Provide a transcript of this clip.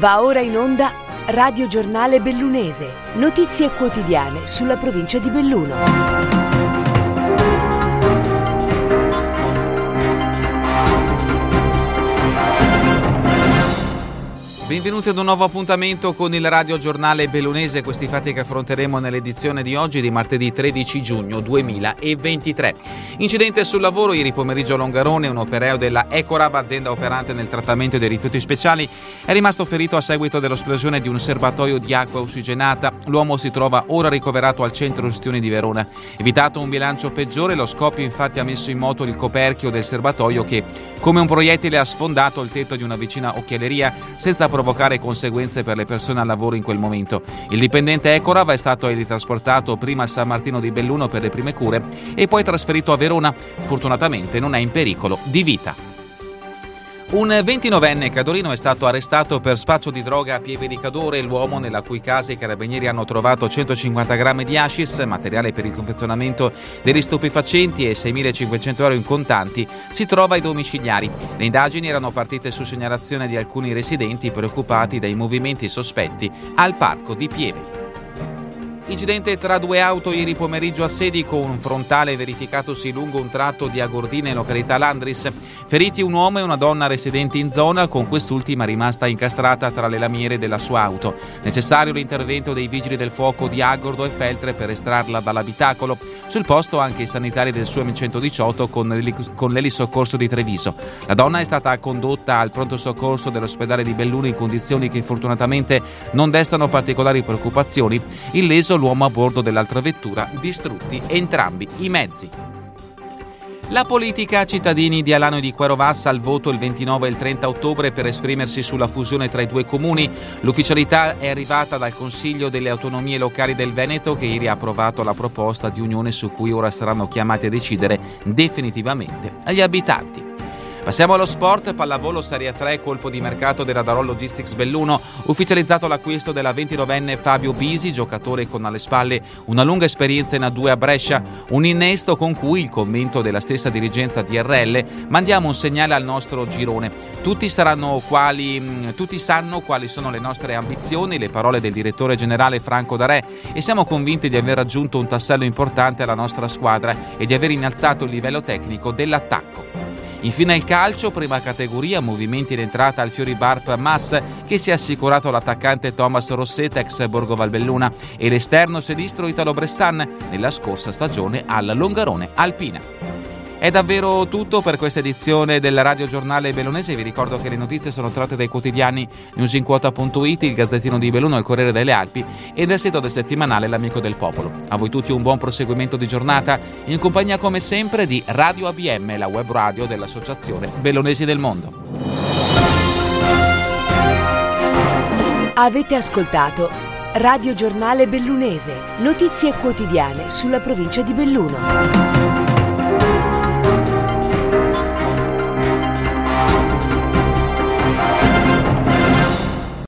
Va ora in onda Radio Giornale Bellunese, notizie quotidiane sulla provincia di Belluno. Benvenuti ad un nuovo appuntamento con il Radio Giornale Bellunese, questi fatti che affronteremo nell'edizione di oggi di martedì 13 giugno 2023. Incidente sul lavoro ieri pomeriggio a Longarone, un operaio della Ecorab, azienda operante nel trattamento dei rifiuti speciali, è rimasto ferito a seguito dell'esplosione di un serbatoio di acqua ossigenata. L'uomo si trova ora ricoverato al centro ustioni di Verona. Evitato un bilancio peggiore, lo scoppio infatti ha messo in moto il coperchio del serbatoio che, come un proiettile, ha sfondato il tetto di una vicina occhialeria senza provocare conseguenze per le persone al lavoro in quel momento. Il dipendente Ecorav è stato ritrasportato prima a San Martino di Belluno per le prime cure e poi trasferito a Verona. Fortunatamente non è in pericolo di vita. Un 29enne cadorino è stato arrestato per spaccio di droga a Pieve di Cadore. L'uomo, nella cui casa i carabinieri hanno trovato 150 grammi di hashish, materiale per il confezionamento degli stupefacenti e 6.500 euro in contanti, si trova ai domiciliari. Le indagini erano partite su segnalazione di alcuni residenti preoccupati dai movimenti sospetti al parco di Pieve. Incidente tra due auto ieri pomeriggio a Sedico, un frontale verificatosi lungo un tratto di Agordina in località Landris. Feriti un uomo e una donna residenti in zona, con quest'ultima rimasta incastrata tra le lamiere della sua auto. Necessario l'intervento dei vigili del fuoco di Agordo e Feltre per estrarla dall'abitacolo. Sul posto anche i sanitari del SUEM 118 con l'elisoccorso di Treviso. La donna è stata condotta al pronto soccorso dell'ospedale di Belluno in condizioni che fortunatamente non destano particolari preoccupazioni. Il leso l'uomo a bordo dell'altra vettura, distrutti entrambi i mezzi. La politica cittadini di Alano e di Quarovassa al voto il 29 e il 30 ottobre per esprimersi sulla fusione tra i due comuni. L'ufficialità è arrivata dal Consiglio delle autonomie locali del Veneto che ieri ha approvato la proposta di unione su cui ora saranno chiamati a decidere definitivamente gli abitanti. Passiamo allo sport, pallavolo Serie 3, colpo di mercato della Darol Logistics Belluno, ufficializzato l'acquisto della 29enne Fabio Bisi, giocatore con alle spalle una lunga esperienza in A2 a Brescia, un innesto con cui il commento della stessa dirigenza DRL mandiamo un segnale al nostro girone. Tutti, quali, tutti sanno quali sono le nostre ambizioni, le parole del direttore generale Franco Darè e siamo convinti di aver raggiunto un tassello importante alla nostra squadra e di aver innalzato il livello tecnico dell'attacco. Infine il calcio, prima categoria, movimenti in entrata al Fiori Barp Mass che si è assicurato l'attaccante Thomas Rossetta ex Borgo Valbelluna e l'esterno sinistro Italo Bressan nella scorsa stagione al Longarone Alpina. È davvero tutto per questa edizione del Radio Giornale Bellunese. Vi ricordo che le notizie sono tratte dai quotidiani newsinquota.it, il Gazzettino di Belluno, il Corriere delle Alpi e dal sito del settimanale L'Amico del Popolo. A voi tutti un buon proseguimento di giornata in compagnia come sempre di Radio ABM, la web radio dell'Associazione Bellunesi del Mondo. Avete ascoltato Radio Giornale Bellunese, notizie quotidiane sulla provincia di Belluno.